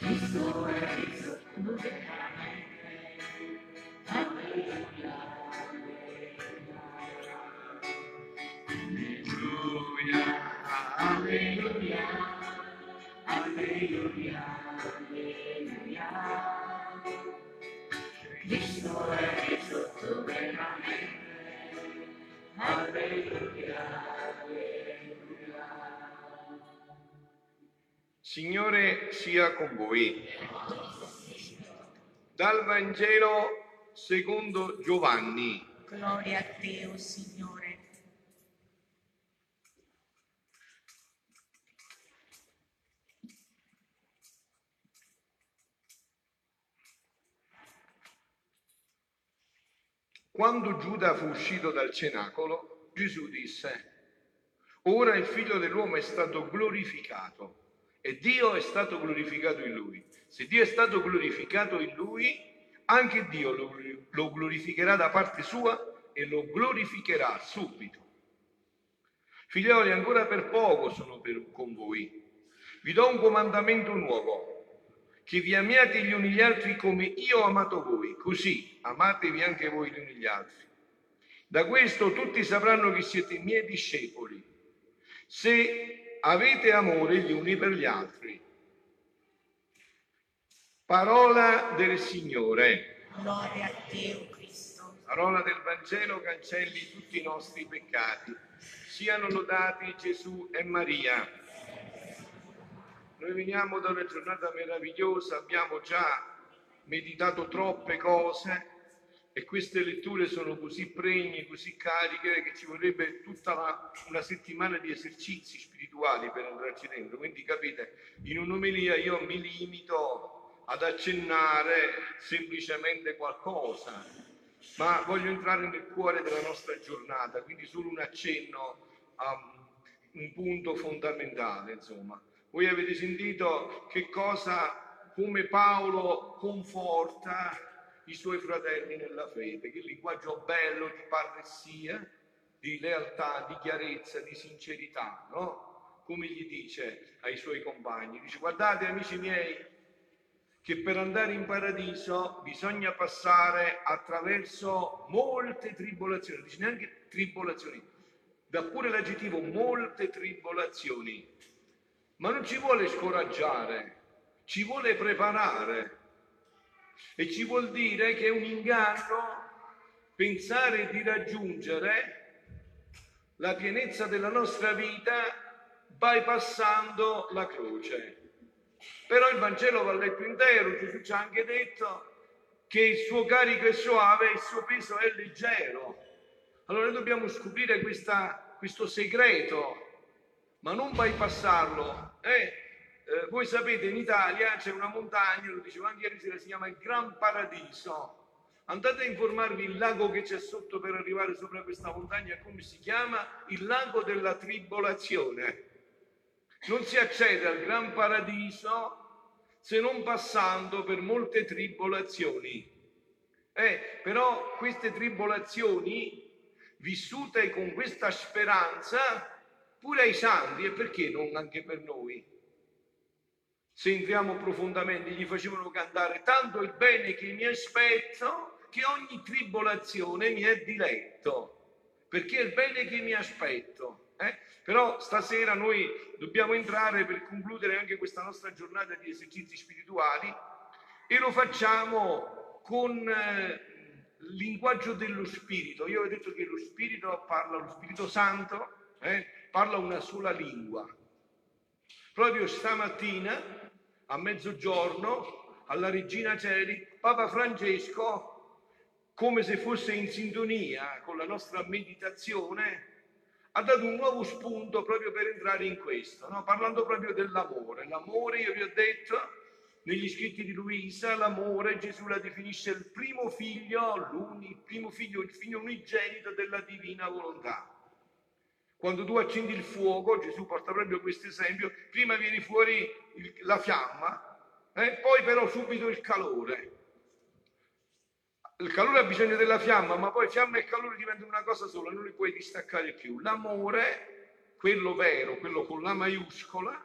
Cristo è risorto veramente. Signore sia con voi. Dal Vangelo secondo Giovanni. Gloria a te, o Signore. Quando Giuda fu uscito dal cenacolo, Gesù disse, ora il figlio dell'uomo è stato glorificato e Dio è stato glorificato in lui. Se Dio è stato glorificato in lui, anche Dio lo, lo glorificherà da parte sua e lo glorificherà subito. Figlioli, ancora per poco sono per- con voi. Vi do un comandamento nuovo, che vi amiate gli uni gli altri come io ho amato voi, così amatevi anche voi gli uni gli altri. Da questo tutti sapranno che siete miei discepoli, se avete amore gli uni per gli altri. Parola del Signore, Gloria a te, o Cristo. parola del Vangelo cancelli tutti i nostri peccati. Siano lodati Gesù e Maria. Noi veniamo da una giornata meravigliosa, abbiamo già meditato troppe cose e queste letture sono così pregne, così cariche che ci vorrebbe tutta la- una settimana di esercizi spirituali per entrarci dentro. Quindi capite, in un'omelia io mi limito ad accennare semplicemente qualcosa, ma voglio entrare nel cuore della nostra giornata, quindi solo un accenno a un punto fondamentale, insomma. Voi avete sentito che cosa, come Paolo conforta i suoi fratelli nella fede, che linguaggio bello di parressia, di lealtà, di chiarezza, di sincerità, no? Come gli dice ai suoi compagni, dice guardate amici miei, che per andare in paradiso bisogna passare attraverso molte tribolazioni, dice neanche tribolazioni, dà pure l'aggettivo molte tribolazioni, ma non ci vuole scoraggiare, ci vuole preparare e ci vuol dire che è un inganno pensare di raggiungere la pienezza della nostra vita bypassando la croce. Però il Vangelo va letto intero, Gesù ci ha anche detto che il suo carico è suave e il suo peso è leggero. Allora noi dobbiamo scoprire questa- questo segreto, ma non bypassarlo. Eh, eh, voi sapete, in Italia c'è una montagna, lo dicevo anche ieri sera, si chiama il Gran Paradiso. Andate a informarvi il lago che c'è sotto per arrivare sopra questa montagna, come si chiama? Il lago della tribolazione. Non si accede al Gran Paradiso se non passando per molte tribolazioni. Eh, però queste tribolazioni, vissute con questa speranza, pure ai santi, e perché non anche per noi? Se entriamo profondamente, gli facevano cantare tanto il bene che mi aspetto, che ogni tribolazione mi è diletto, perché è il bene che mi aspetto. eh? Però stasera noi dobbiamo entrare per concludere anche questa nostra giornata di esercizi spirituali e lo facciamo con eh, linguaggio dello Spirito. Io ho detto che lo Spirito parla, lo Spirito Santo eh, parla una sola lingua. Proprio stamattina, a mezzogiorno, alla Regina Celi, Papa Francesco, come se fosse in sintonia con la nostra meditazione, ha dato un nuovo spunto proprio per entrare in questo, no? parlando proprio dell'amore. L'amore, io vi ho detto, negli scritti di Luisa, l'amore Gesù la definisce il primo figlio, il primo figlio, il figlio unigenito della divina volontà. Quando tu accendi il fuoco, Gesù porta proprio questo esempio, prima viene fuori il- la fiamma, eh, poi però subito il calore. Il calore ha bisogno della fiamma, ma poi fiamma e calore diventano una cosa sola, non li puoi distaccare più. L'amore, quello vero, quello con la maiuscola,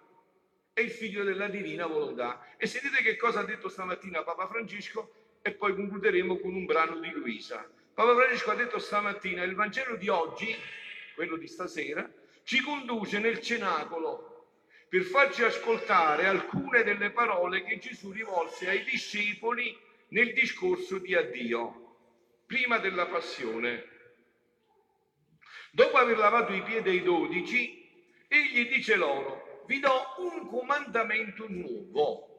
è il figlio della divina volontà. E sentite che cosa ha detto stamattina Papa Francesco e poi concluderemo con un brano di Luisa. Papa Francesco ha detto stamattina il Vangelo di oggi, quello di stasera, ci conduce nel cenacolo per farci ascoltare alcune delle parole che Gesù rivolse ai discepoli nel discorso di addio, prima della passione. Dopo aver lavato i piedi ai dodici, egli dice loro, vi do un comandamento nuovo,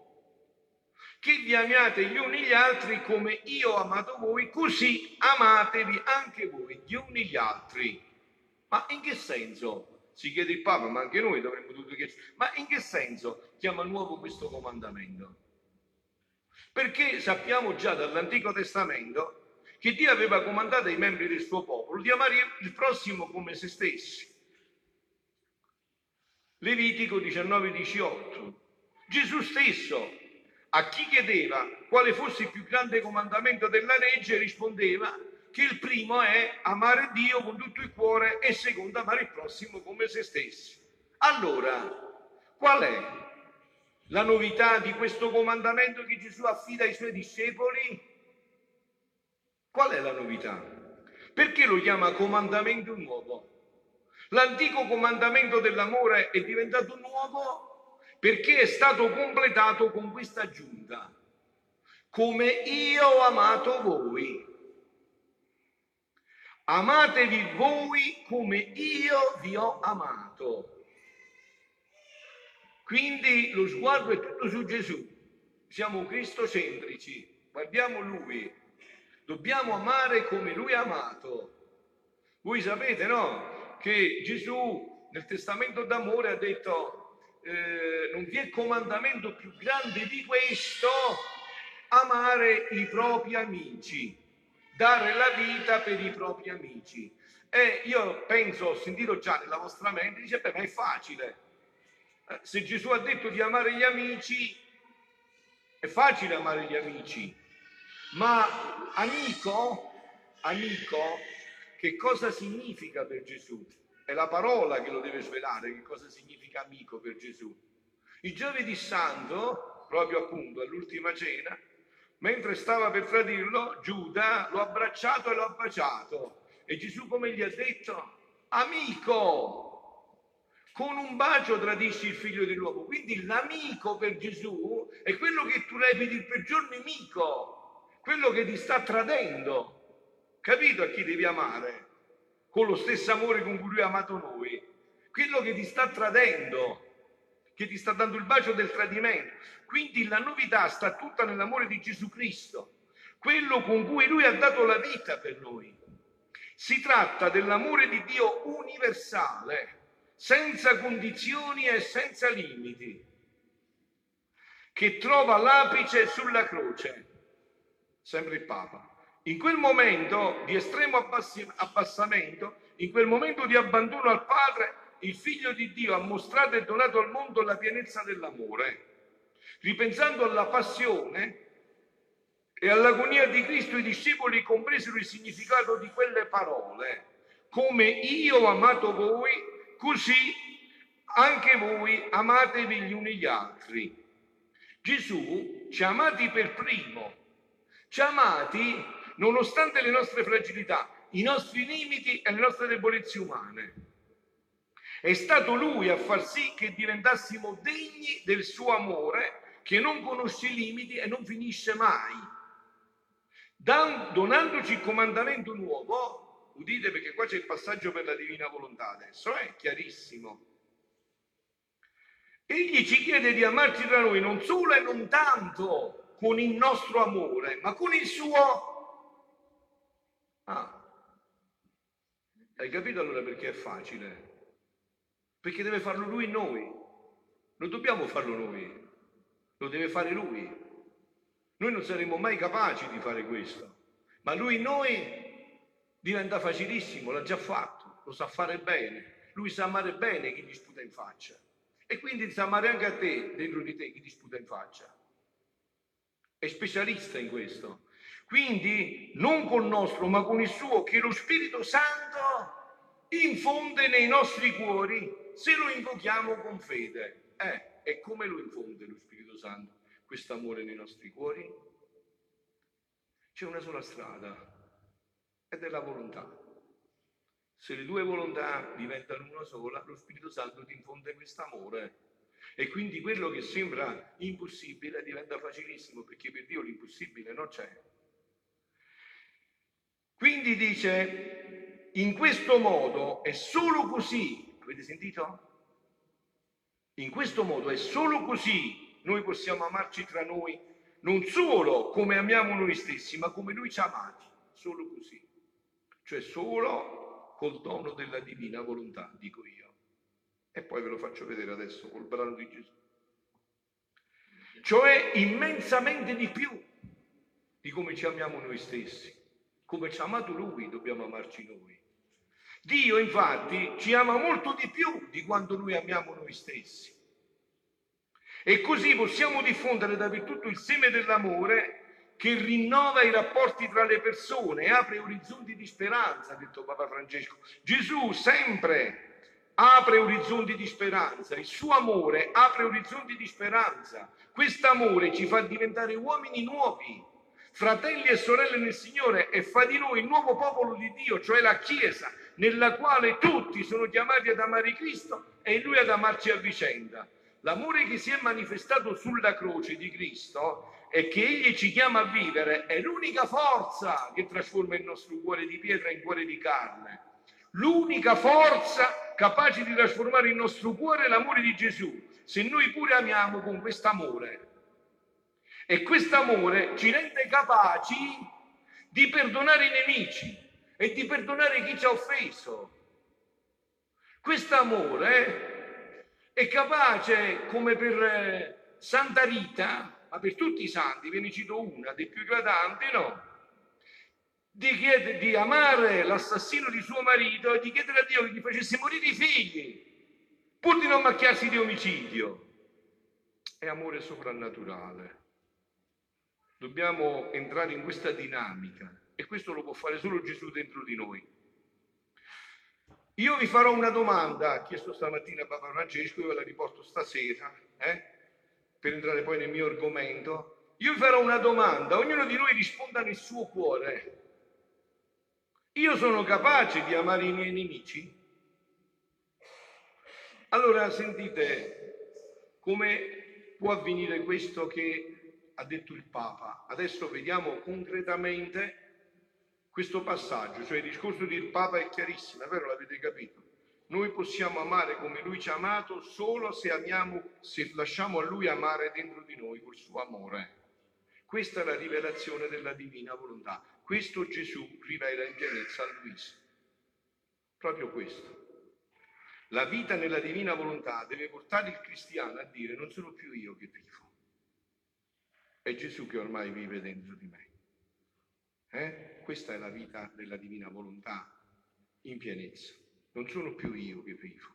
che vi amiate gli uni gli altri come io ho amato voi, così amatevi anche voi gli uni gli altri. Ma in che senso? Si chiede il Papa, ma anche noi dovremmo tutti chiedere. Ma in che senso chiama nuovo questo comandamento? Perché sappiamo già dall'Antico Testamento che Dio aveva comandato ai membri del suo popolo di amare il prossimo come se stessi. Levitico 19-18. Gesù stesso a chi chiedeva quale fosse il più grande comandamento della legge rispondeva che il primo è amare Dio con tutto il cuore e secondo amare il prossimo come se stessi. Allora, qual è la novità di questo comandamento che Gesù affida ai suoi discepoli? Qual è la novità? Perché lo chiama comandamento nuovo? L'antico comandamento dell'amore è diventato nuovo perché è stato completato con questa aggiunta. Come io ho amato voi. Amatevi voi come io vi ho amato. Quindi lo sguardo è tutto su Gesù. Siamo cristocentrici, guardiamo Lui. Dobbiamo amare come Lui ha amato. Voi sapete, no? Che Gesù nel testamento d'amore ha detto eh, non vi è comandamento più grande di questo amare i propri amici, dare la vita per i propri amici. E io penso, ho sentito già nella vostra mente, dice, beh, ma è facile. Eh, Se Gesù ha detto di amare gli amici, è facile amare gli amici, ma amico, amico, che cosa significa per Gesù? È la parola che lo deve svelare, che cosa significa amico per Gesù. Il giovedì santo, proprio appunto all'ultima cena, mentre stava per tradirlo, Giuda lo ha abbracciato e lo ha baciato. E Gesù come gli ha detto? Amico, con un bacio tradisci il figlio dell'uomo. Quindi l'amico per Gesù è quello che tu repiti il peggior nemico, quello che ti sta tradendo. Capito a chi devi amare? Con lo stesso amore con cui lui ha amato noi. Quello che ti sta tradendo, che ti sta dando il bacio del tradimento. Quindi la novità sta tutta nell'amore di Gesù Cristo, quello con cui lui ha dato la vita per noi. Si tratta dell'amore di Dio universale, senza condizioni e senza limiti, che trova l'apice sulla croce, sempre il Papa. In quel momento di estremo abbassamento, in quel momento di abbandono al Padre, il Figlio di Dio ha mostrato e donato al mondo la pienezza dell'amore. Ripensando alla passione e all'agonia di Cristo, i discepoli compresero il significato di quelle parole. Come io ho amato voi, così anche voi amatevi gli uni gli altri. Gesù ci ha amati per primo, ci ha amati nonostante le nostre fragilità, i nostri limiti e le nostre debolezze umane. È stato Lui a far sì che diventassimo degni del suo amore che non conosce limiti e non finisce mai. Dan- donandoci il comandamento nuovo, udite perché qua c'è il passaggio per la divina volontà adesso, è chiarissimo. Egli ci chiede di amarci tra noi non solo e non tanto con il nostro amore, ma con il suo... Ah, hai capito allora perché è facile? Perché deve farlo lui in noi. Non dobbiamo farlo noi, lo deve fare lui. Noi non saremmo mai capaci di fare questo, ma lui in noi diventa facilissimo, l'ha già fatto, lo sa fare bene. Lui sa amare bene chi ti sputa in faccia e quindi sa amare anche a te, dentro di te, chi ti sputa in faccia. È specialista in questo. Quindi non col nostro, ma con il suo, che lo Spirito Santo infonde nei nostri cuori se lo invochiamo con fede. Eh, E come lo infonde lo Spirito Santo questo amore nei nostri cuori? C'è una sola strada ed è la volontà. Se le due volontà diventano una sola, lo Spirito Santo ti infonde questo amore. E quindi quello che sembra impossibile diventa facilissimo, perché per Dio l'impossibile non c'è. Quindi dice, in questo modo è solo così, avete sentito? In questo modo è solo così noi possiamo amarci tra noi, non solo come amiamo noi stessi, ma come lui ci ha amati, solo così. Cioè solo col dono della divina volontà, dico io. E poi ve lo faccio vedere adesso col brano di Gesù. Cioè immensamente di più di come ci amiamo noi stessi. Come ci ha amato Lui, dobbiamo amarci noi. Dio infatti ci ama molto di più di quanto noi amiamo noi stessi. E così possiamo diffondere dappertutto il seme dell'amore che rinnova i rapporti tra le persone e apre orizzonti di speranza, ha detto Papa Francesco. Gesù sempre apre orizzonti di speranza, il suo amore apre orizzonti di speranza. Questo amore ci fa diventare uomini nuovi, fratelli e sorelle nel Signore e fa di noi il nuovo popolo di Dio, cioè la Chiesa, nella quale tutti sono chiamati ad amare Cristo e Lui ad amarci a vicenda. L'amore che si è manifestato sulla croce di Cristo e che Egli ci chiama a vivere è l'unica forza che trasforma il nostro cuore di pietra in cuore di carne. L'unica forza capace di trasformare il nostro cuore è l'amore di Gesù, se noi pure amiamo con quest'amore. E quest'amore ci rende capaci di perdonare i nemici e di perdonare chi ci ha offeso. Quest'amore è capace, come per eh, Santa Rita, ma per tutti i santi, ve ne cito una dei più eclatanti, no? di, chiedere, di amare l'assassino di suo marito e di chiedere a Dio che gli facesse morire i figli, pur di non macchiarsi di omicidio. È amore soprannaturale. Dobbiamo entrare in questa dinamica e questo lo può fare solo Gesù dentro di noi. Io vi farò una domanda, ha chiesto stamattina Papa Francesco, io ve la riporto stasera, eh, per entrare poi nel mio argomento. Io vi farò una domanda, ognuno di noi risponda nel suo cuore. Io sono capace di amare i miei nemici? Allora sentite come può avvenire questo che ha detto il Papa. Adesso vediamo concretamente questo passaggio, cioè il discorso del Papa è chiarissimo, è vero, l'avete capito? Noi possiamo amare come Lui ci ha amato solo se amiamo, se lasciamo a Lui amare dentro di noi col suo amore. Questa è la rivelazione della divina volontà. Questo Gesù rivela in pienezza a Luisa. Proprio questo. La vita nella divina volontà deve portare il cristiano a dire non sono più io che vivo, è Gesù che ormai vive dentro di me. Eh? Questa è la vita della divina volontà in pienezza. Non sono più io che vivo,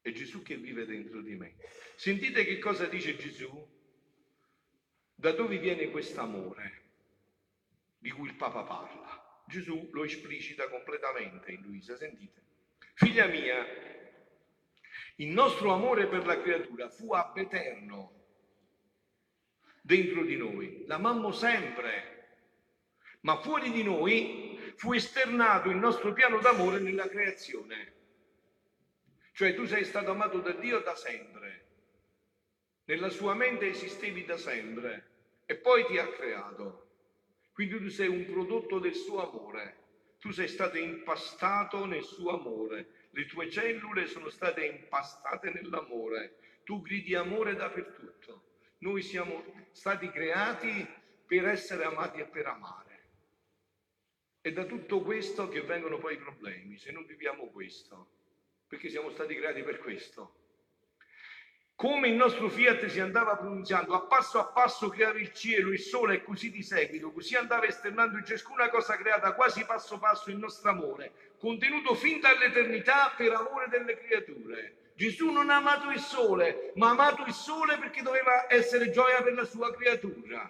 è Gesù che vive dentro di me. Sentite che cosa dice Gesù? Da dove viene quest'amore? di cui il Papa parla. Gesù lo esplicita completamente in Luisa, sentite. Figlia mia, il nostro amore per la creatura fu ab eterno dentro di noi, l'amammo sempre, ma fuori di noi fu esternato il nostro piano d'amore nella creazione. Cioè tu sei stato amato da Dio da sempre, nella sua mente esistevi da sempre e poi ti ha creato. Quindi tu sei un prodotto del suo amore, tu sei stato impastato nel suo amore, le tue cellule sono state impastate nell'amore, tu gridi amore dappertutto. Noi siamo stati creati per essere amati e per amare. È da tutto questo che vengono poi i problemi, se non viviamo questo, perché siamo stati creati per questo come il nostro fiat si andava pronunziando, a passo a passo creava il cielo, il sole e così di seguito, così andava esternando in ciascuna cosa creata quasi passo passo il nostro amore, contenuto fin dall'eternità per amore delle creature. Gesù non ha amato il sole, ma ha amato il sole perché doveva essere gioia per la sua creatura.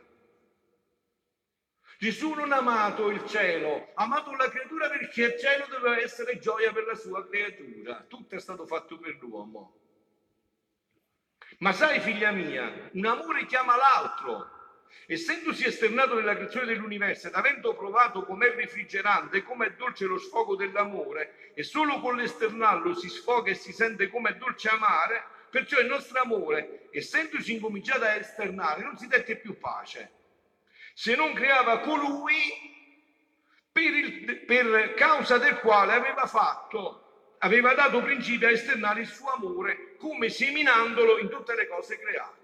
Gesù non ha amato il cielo, ha amato la creatura perché il cielo doveva essere gioia per la sua creatura. Tutto è stato fatto per l'uomo. Ma sai, figlia mia, un amore chiama l'altro. Essendosi esternato nella creazione dell'universo ed avendo provato com'è refrigerante e com'è dolce lo sfogo dell'amore, e solo con l'esternarlo si sfoga e si sente com'è dolce amare, perciò il nostro amore, essendosi incominciato a esternare, non si dette più pace, se non creava colui per, il, per causa del quale aveva fatto, aveva dato principio a esternare il suo amore, come seminandolo in tutte le cose create.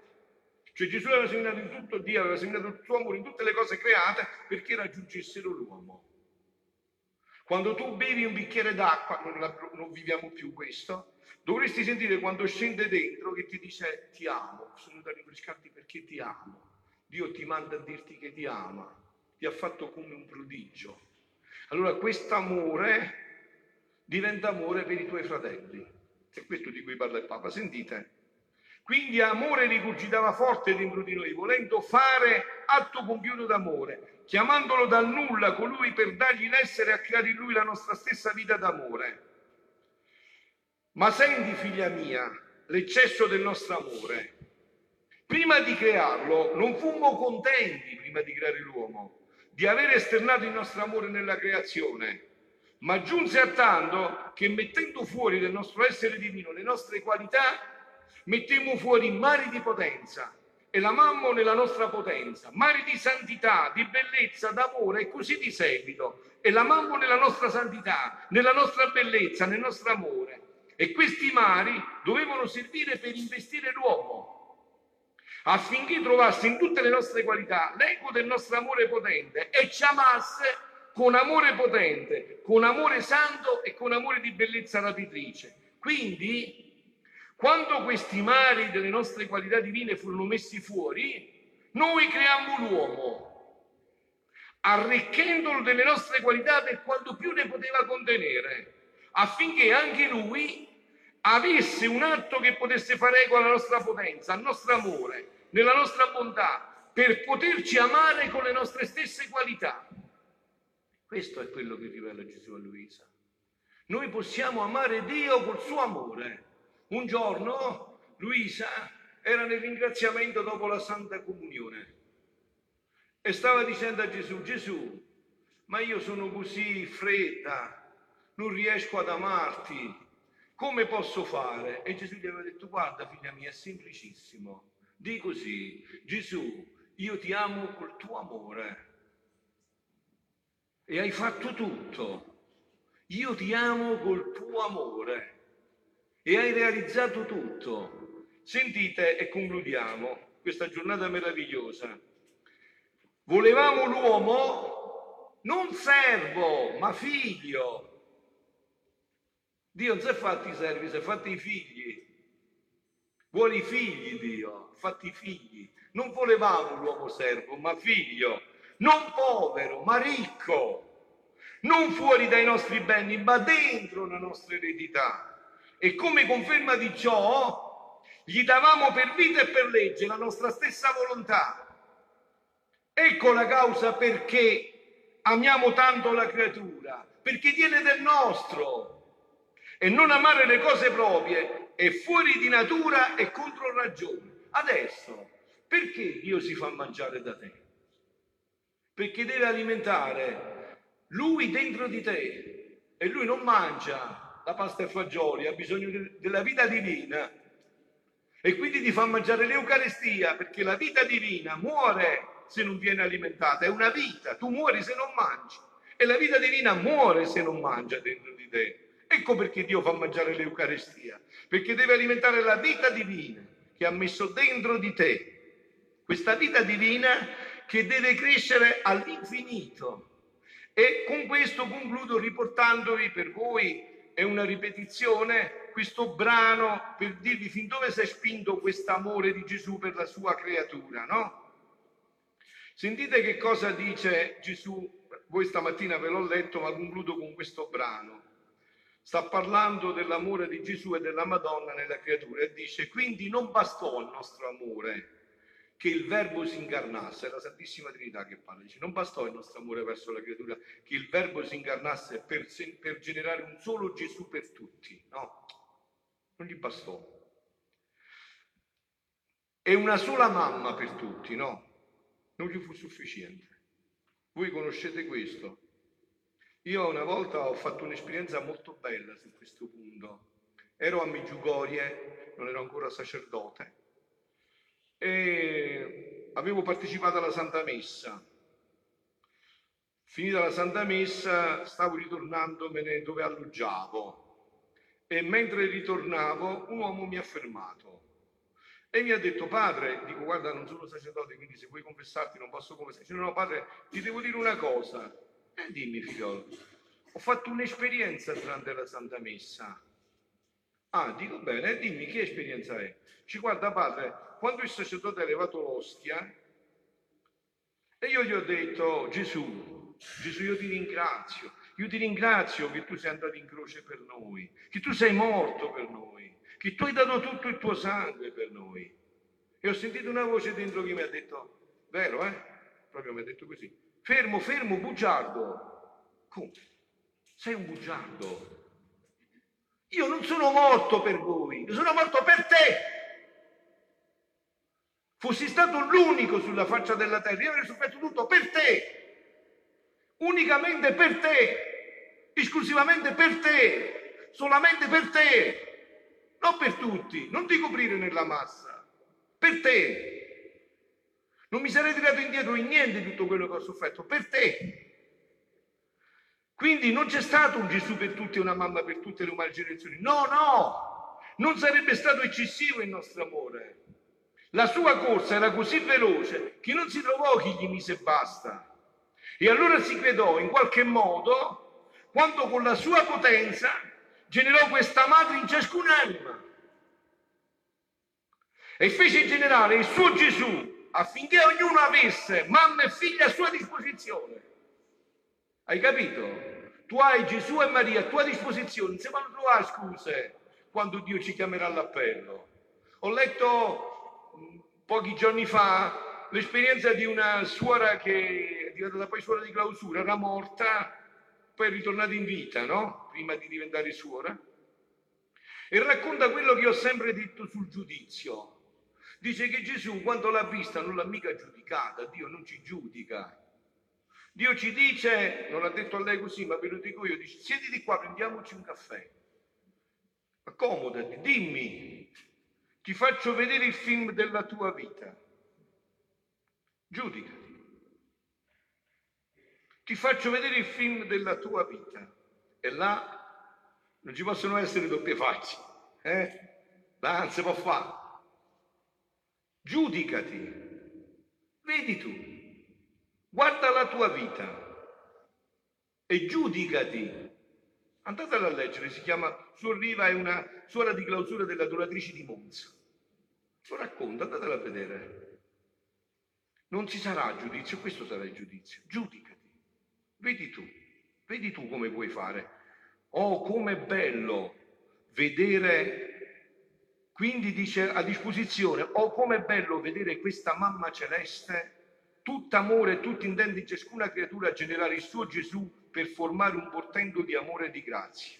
Cioè Gesù aveva seminato in tutto Dio, aveva seminato il suo amore in tutte le cose create perché raggiungessero l'uomo. Quando tu bevi un bicchiere d'acqua, non, la, non viviamo più questo, dovresti sentire quando scende dentro che ti dice ti amo, sono venuto a rinfrescarti perché ti amo. Dio ti manda a dirti che ti ama, ti ha fatto come un prodigio. Allora questo amore diventa amore per i tuoi fratelli. È questo di cui parla il Papa. Sentite. Quindi amore rigurgitava forte dentro di noi, volendo fare atto compiuto d'amore, chiamandolo dal nulla colui per dargli l'essere a creare in lui la nostra stessa vita d'amore. Ma senti, figlia mia, l'eccesso del nostro amore. Prima di crearlo non fummo contenti, prima di creare l'uomo, di aver esternato il nostro amore nella creazione, ma giunse a tanto che mettendo fuori del nostro essere divino le nostre qualità, mettemmo fuori mari di potenza e l'amammo nella nostra potenza, mari di santità, di bellezza, d'amore e così di seguito, e l'amammo nella nostra santità, nella nostra bellezza, nel nostro amore. E questi mari dovevano servire per investire l'uomo, affinché trovasse in tutte le nostre qualità l'eco del nostro amore potente e ci amasse con amore potente, con amore santo e con amore di bellezza rapitrice. Quindi quando questi mari delle nostre qualità divine furono messi fuori, noi creammo l'uomo, arricchendolo delle nostre qualità per quanto più ne poteva contenere, affinché anche lui avesse un atto che potesse fare eco alla nostra potenza, al nostro amore, nella nostra bontà, per poterci amare con le nostre stesse qualità. Questo è quello che rivela Gesù a Luisa. Noi possiamo amare Dio col suo amore un giorno Luisa era nel ringraziamento dopo la Santa Comunione e stava dicendo a Gesù, Gesù, ma io sono così fredda, non riesco ad amarti, come posso fare? E Gesù gli aveva detto, guarda figlia mia, è semplicissimo, di così, Gesù, io ti amo col tuo amore e hai fatto tutto, io ti amo col tuo amore e hai realizzato tutto. Sentite e concludiamo questa giornata meravigliosa. Volevamo l'uomo non servo, ma figlio. Dio non si è fatti i servi, si è fatti i figli. Vuole i figli Dio, fatti i figli. Non volevamo l'uomo servo, ma figlio. Non povero, ma ricco. Non fuori dai nostri beni, ma dentro la nostra eredità e come conferma di ciò, gli davamo per vita e per legge la nostra stessa volontà. Ecco la causa perché amiamo tanto la creatura, perché tiene del nostro. E non amare le cose proprie è fuori di natura e contro ragione. Adesso, perché Dio si fa mangiare da te? Perché deve alimentare lui dentro di te e lui non mangia la pasta e fagioli, ha bisogno de- della vita divina e quindi ti fa mangiare l'Eucarestia perché la vita divina muore se non viene alimentata, è una vita, tu muori se non mangi e la vita divina muore se non mangia dentro di te. Ecco perché Dio fa mangiare l'Eucarestia, perché deve alimentare la vita divina che ha messo dentro di te, questa vita divina che deve crescere all'infinito. E con questo concludo riportandovi per voi è una ripetizione, questo brano per dirvi fin dove si è spinto questo amore di Gesù per la sua creatura, no? Sentite che cosa dice Gesù, voi stamattina ve l'ho letto, ma concludo con questo brano. Sta parlando dell'amore di Gesù e della Madonna nella creatura e dice, quindi non bastò il nostro amore che il verbo si incarnasse, è la Santissima Trinità che parla, dice non bastò il nostro amore verso la creatura, che il verbo si incarnasse per, per generare un solo Gesù per tutti, no, non gli bastò. e una sola mamma per tutti, no? Non gli fu sufficiente. Voi conoscete questo? Io una volta ho fatto un'esperienza molto bella su questo punto. Ero a Meggiugorie, non ero ancora sacerdote, e avevo partecipato alla Santa Messa. Finita la Santa Messa stavo ritornandomene dove alloggiavo e mentre ritornavo un uomo mi ha fermato e mi ha detto padre, dico guarda non sono sacerdote quindi se vuoi confessarti non posso confessare, dice no padre ti devo dire una cosa, e eh, dimmi figliolo, ho fatto un'esperienza durante la Santa Messa. Ah, dico bene, dimmi che esperienza è? Ci guarda padre, quando il sacerdote ha levato l'ostia e io gli ho detto Gesù, Gesù io ti ringrazio, io ti ringrazio che tu sei andato in croce per noi, che tu sei morto per noi, che tu hai dato tutto il tuo sangue per noi. E ho sentito una voce dentro che mi ha detto, vero eh? Proprio mi ha detto così, fermo, fermo, bugiardo. Come? Sei un bugiardo. Io non sono morto per voi, sono morto per te. Fossi stato l'unico sulla faccia della terra, io avrei sofferto tutto per te, unicamente per te, esclusivamente per te, solamente per te non per tutti, non ti coprire nella massa, per te. Non mi sarei tirato indietro in niente di tutto quello che ho sofferto, per te. Quindi non c'è stato un Gesù per tutti e una mamma per tutte le umane generazioni. No, no, non sarebbe stato eccessivo il nostro amore. La sua corsa era così veloce che non si trovò chi gli mise basta. E allora si credò in qualche modo quando con la sua potenza generò questa madre in ciascun'anima e fece generare il suo Gesù affinché ognuno avesse mamma e figlia a sua disposizione. Hai capito? Tu hai Gesù e Maria a tua disposizione, non si vanno trovare scuse quando Dio ci chiamerà all'appello. Ho letto pochi giorni fa l'esperienza di una suora che è diventata poi suora di clausura, era morta poi è ritornata in vita, no? Prima di diventare suora. E racconta quello che ho sempre detto sul giudizio. Dice che Gesù quando l'ha vista non l'ha mica giudicata, Dio non ci giudica. Dio ci dice, non l'ha detto a lei così, ma ve lo dico io, dice siediti qua, prendiamoci un caffè. Accomodati, dimmi, ti faccio vedere il film della tua vita. Giudicati ti faccio vedere il film della tua vita. E là non ci possono essere doppie facce. Eh? Là non si può fare. Giudicati. Vedi tu. Guarda la tua vita. E giudicati. Andatela a leggere, si chiama Suor Riva, è una suora di clausura delle adoratrici di Monza. Lo racconta, andatela a vedere. Non ci sarà giudizio, questo sarà il giudizio. Giudicati. Vedi tu, vedi tu come puoi fare. Oh, com'è bello vedere, quindi dice a disposizione, oh, com'è bello vedere questa mamma celeste, tutta amore tutta intende in ciascuna creatura generare il suo Gesù per formare un portento di amore e di grazia.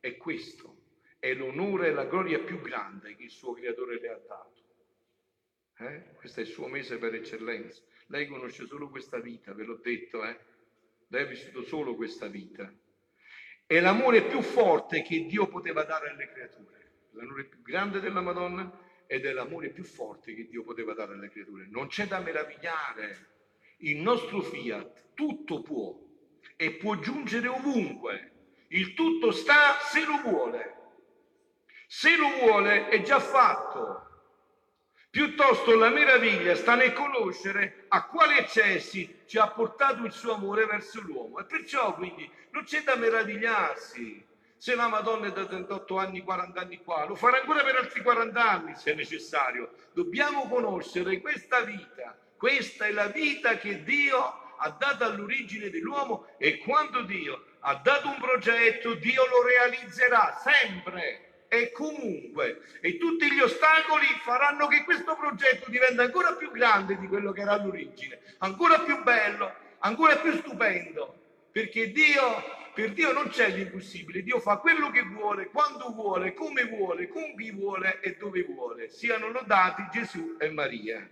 E questo è l'onore e la gloria più grande che il suo creatore le ha dato. Eh? Questo è il suo mese per eccellenza. Lei conosce solo questa vita, ve l'ho detto, eh? lei ha vissuto solo questa vita. È l'amore più forte che Dio poteva dare alle creature, l'amore più grande della Madonna ed è l'amore più forte che Dio poteva dare alle creature. Non c'è da meravigliare, il nostro fiat tutto può e può giungere ovunque, il tutto sta se lo vuole. Se lo vuole è già fatto. Piuttosto la meraviglia sta nel conoscere a quali eccessi ci ha portato il suo amore verso l'uomo. E perciò quindi non c'è da meravigliarsi. Se la Madonna è da 38 anni, 40 anni qua, lo farà ancora per altri 40 anni se necessario. Dobbiamo conoscere questa vita. Questa è la vita che Dio ha dato all'origine dell'uomo e quando Dio ha dato un progetto, Dio lo realizzerà sempre e comunque e tutti gli ostacoli faranno che questo progetto diventi ancora più grande di quello che era all'origine, ancora più bello, ancora più stupendo, perché Dio Per Dio non c'è l'impossibile, Dio fa quello che vuole, quando vuole, come vuole, con chi vuole e dove vuole. Siano lodati Gesù e Maria.